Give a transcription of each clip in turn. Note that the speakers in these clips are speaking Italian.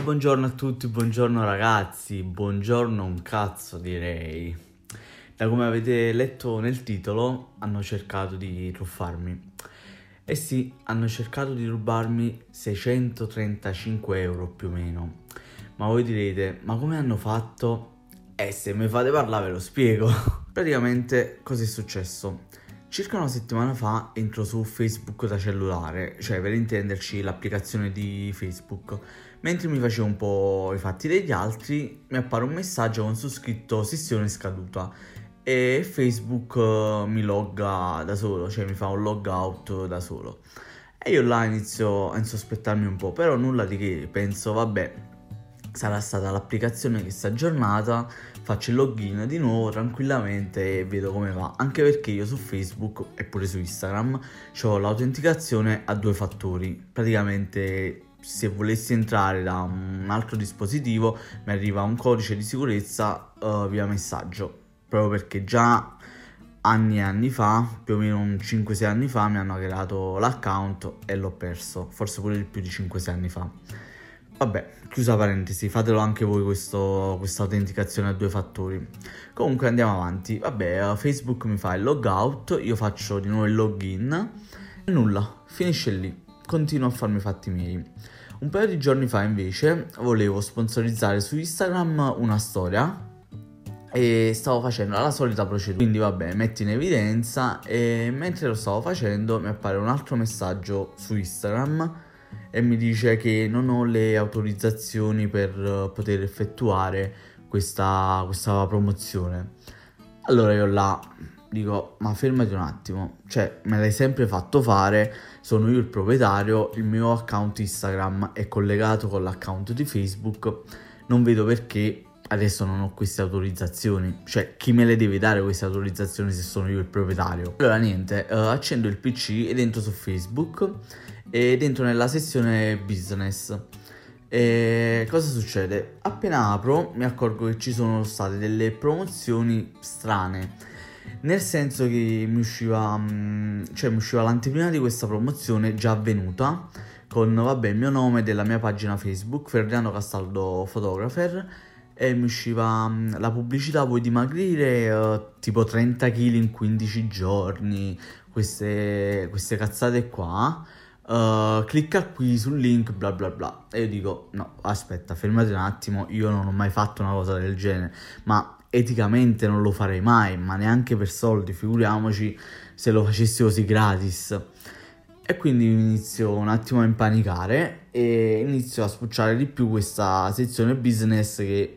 E buongiorno a tutti, buongiorno ragazzi, buongiorno un cazzo direi. Da come avete letto nel titolo, hanno cercato di truffarmi. E sì, hanno cercato di rubarmi 635 euro più o meno. Ma voi direte, ma come hanno fatto? Eh, se mi fate parlare ve lo spiego. Praticamente cosa è successo? Circa una settimana fa entro su Facebook da cellulare, cioè per intenderci l'applicazione di Facebook. Mentre mi facevo un po' i fatti degli altri, mi appare un messaggio con su scritto sessione scaduta e Facebook uh, mi logga da solo, cioè mi fa un logout da solo. E io là inizio a insospettarmi un po', però nulla di che, penso vabbè, sarà stata l'applicazione che si è aggiornata, faccio il login di nuovo tranquillamente e vedo come va. Anche perché io su Facebook e pure su Instagram ho l'autenticazione a due fattori. Praticamente se volessi entrare da un altro dispositivo mi arriva un codice di sicurezza uh, via messaggio. Proprio perché già anni e anni fa, più o meno 5-6 anni fa, mi hanno creato l'account e l'ho perso. Forse pure più di 5-6 anni fa. Vabbè, chiusa parentesi, fatelo anche voi questo, questa autenticazione a due fattori. Comunque andiamo avanti. Vabbè, Facebook mi fa il logout, io faccio di nuovo il login e nulla, finisce lì. Continuo a farmi i fatti miei. Un paio di giorni fa invece volevo sponsorizzare su Instagram una storia e stavo facendo la solita procedura. Quindi vabbè, metti in evidenza e mentre lo stavo facendo mi appare un altro messaggio su Instagram e mi dice che non ho le autorizzazioni per eh, poter effettuare questa, questa promozione. Allora io là dico, ma fermati un attimo, cioè me l'hai sempre fatto fare, sono io il proprietario, il mio account Instagram è collegato con l'account di Facebook, non vedo perché adesso non ho queste autorizzazioni, cioè chi me le deve dare queste autorizzazioni se sono io il proprietario? Allora niente, uh, accendo il PC ed entro su Facebook ed entro nella sezione business. E cosa succede? Appena apro mi accorgo che ci sono state delle promozioni strane. Nel senso che mi usciva, mm, cioè mi usciva l'anteprima di questa promozione già avvenuta con vabbè il mio nome della mia pagina Facebook Ferdinando Castaldo Photographer e mi usciva mm, la pubblicità vuoi dimagrire uh, tipo 30 kg in 15 giorni queste, queste cazzate qua uh, clicca qui sul link bla bla bla. E io dico no aspetta fermati un attimo io non ho mai fatto una cosa del genere. Ma eticamente non lo farei mai ma neanche per soldi figuriamoci se lo facessi così gratis. E quindi inizio un attimo a impanicare e inizio a spucciare di più questa sezione business che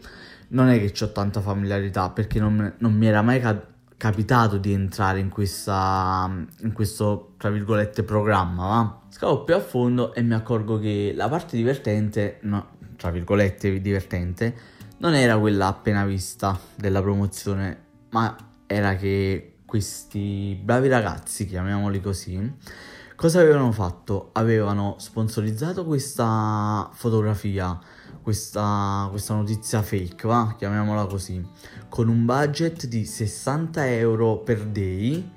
non è che ho tanta familiarità perché non, non mi era mai ca- capitato di entrare in, questa, in questo, tra virgolette, programma, va? Scavo più a fondo e mi accorgo che la parte divertente, no, tra virgolette, divertente, non era quella appena vista della promozione, ma era che questi bravi ragazzi, chiamiamoli così, Cosa avevano fatto? Avevano sponsorizzato questa fotografia, questa, questa notizia fake, va? Chiamiamola così, con un budget di 60 euro per day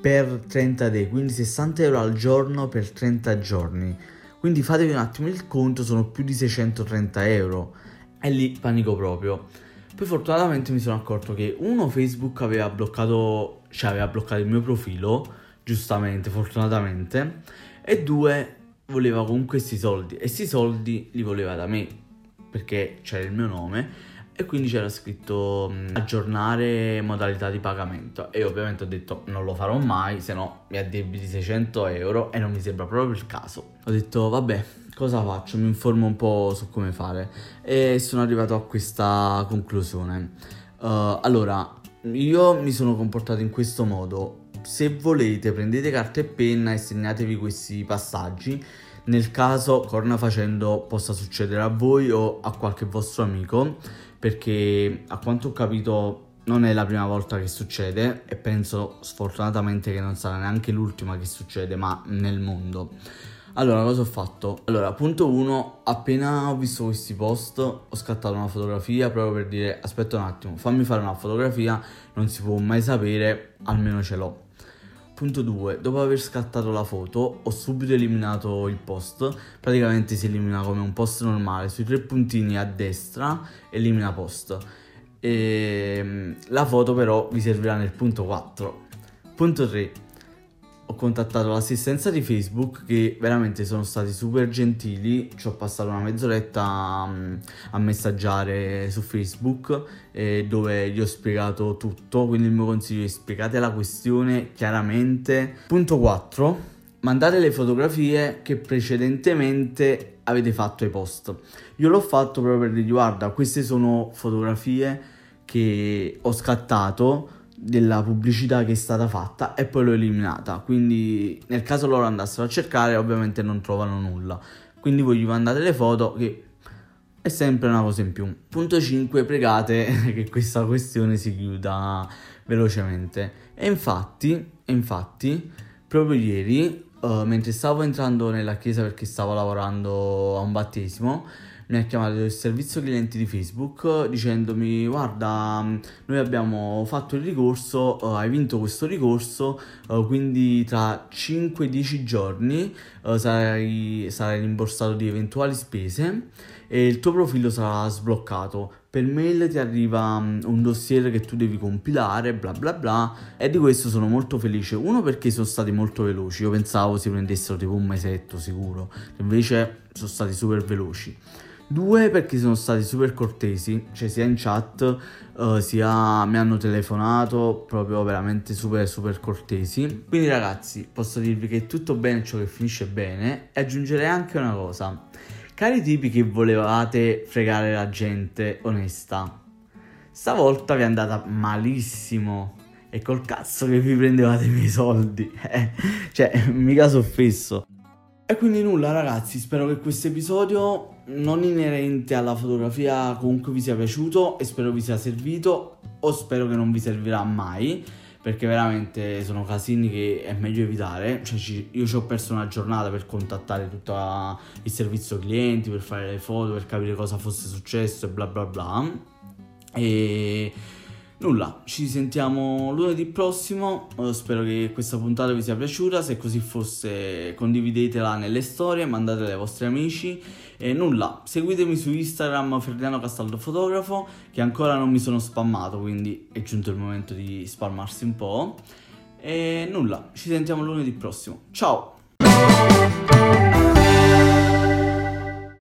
per 30 day, quindi 60 euro al giorno per 30 giorni. Quindi fatevi un attimo il conto, sono più di 630 euro. E lì panico proprio. Poi fortunatamente mi sono accorto che uno Facebook aveva bloccato, cioè aveva bloccato il mio profilo giustamente, fortunatamente, e due, voleva comunque questi soldi, e questi soldi li voleva da me, perché c'era il mio nome, e quindi c'era scritto mh, aggiornare modalità di pagamento, e ovviamente ho detto non lo farò mai, se no mi addebiti 600 euro, e non mi sembra proprio il caso. Ho detto vabbè, cosa faccio? Mi informo un po' su come fare, e sono arrivato a questa conclusione. Uh, allora, io mi sono comportato in questo modo se volete prendete carta e penna e segnatevi questi passaggi nel caso corna facendo possa succedere a voi o a qualche vostro amico perché a quanto ho capito non è la prima volta che succede e penso sfortunatamente che non sarà neanche l'ultima che succede ma nel mondo allora, cosa ho fatto? Allora, punto 1, appena ho visto questi post ho scattato una fotografia proprio per dire aspetta un attimo, fammi fare una fotografia, non si può mai sapere, almeno ce l'ho. Punto 2. Dopo aver scattato la foto ho subito eliminato il post. Praticamente si elimina come un post normale. Sui tre puntini a destra elimina post. E, ehm, la foto però vi servirà nel punto 4. Punto 3 ho contattato l'assistenza di Facebook che veramente sono stati super gentili, ci ho passato una mezz'oretta a, mm, a messaggiare su Facebook eh, dove gli ho spiegato tutto, quindi il mio consiglio è spiegate la questione chiaramente. Punto 4. Mandate le fotografie che precedentemente avete fatto ai post. Io l'ho fatto proprio per dire guarda, queste sono fotografie che ho scattato della pubblicità che è stata fatta e poi l'ho eliminata. Quindi nel caso loro andassero a cercare ovviamente non trovano nulla. Quindi voi gli mandate le foto che è sempre una cosa in più. Punto 5, pregate che questa questione si chiuda velocemente. E infatti, infatti, proprio ieri, uh, mentre stavo entrando nella chiesa perché stavo lavorando a un battesimo, mi ha chiamato il servizio clienti di Facebook dicendomi guarda noi abbiamo fatto il ricorso, uh, hai vinto questo ricorso, uh, quindi tra 5-10 giorni uh, sarai, sarai rimborsato di eventuali spese e il tuo profilo sarà sbloccato. Per mail ti arriva um, un dossier che tu devi compilare, bla bla bla. E di questo sono molto felice. Uno perché sono stati molto veloci. Io pensavo si prendessero tipo un mesetto sicuro. Invece sono stati super veloci. Due perché sono stati super cortesi, cioè sia in chat uh, sia mi hanno telefonato, proprio veramente super super cortesi. Quindi ragazzi posso dirvi che tutto bene ciò che finisce bene e aggiungerei anche una cosa. Cari tipi che volevate fregare la gente onesta, stavolta vi è andata malissimo e col cazzo che vi prendevate i miei soldi. Eh, cioè, mica soffesso. E quindi nulla ragazzi, spero che questo episodio non inerente alla fotografia comunque vi sia piaciuto e spero vi sia servito o spero che non vi servirà mai perché veramente sono casini che è meglio evitare. Cioè, ci, io ci ho perso una giornata per contattare tutto il servizio clienti, per fare le foto, per capire cosa fosse successo e bla bla bla. E Nulla, ci sentiamo lunedì prossimo, uh, spero che questa puntata vi sia piaciuta, se così fosse condividetela nelle storie, mandatela ai vostri amici e nulla, seguitemi su Instagram Ferdinando Castaldo Fotografo che ancora non mi sono spammato, quindi è giunto il momento di spalmarsi un po'. E nulla, ci sentiamo lunedì prossimo. Ciao!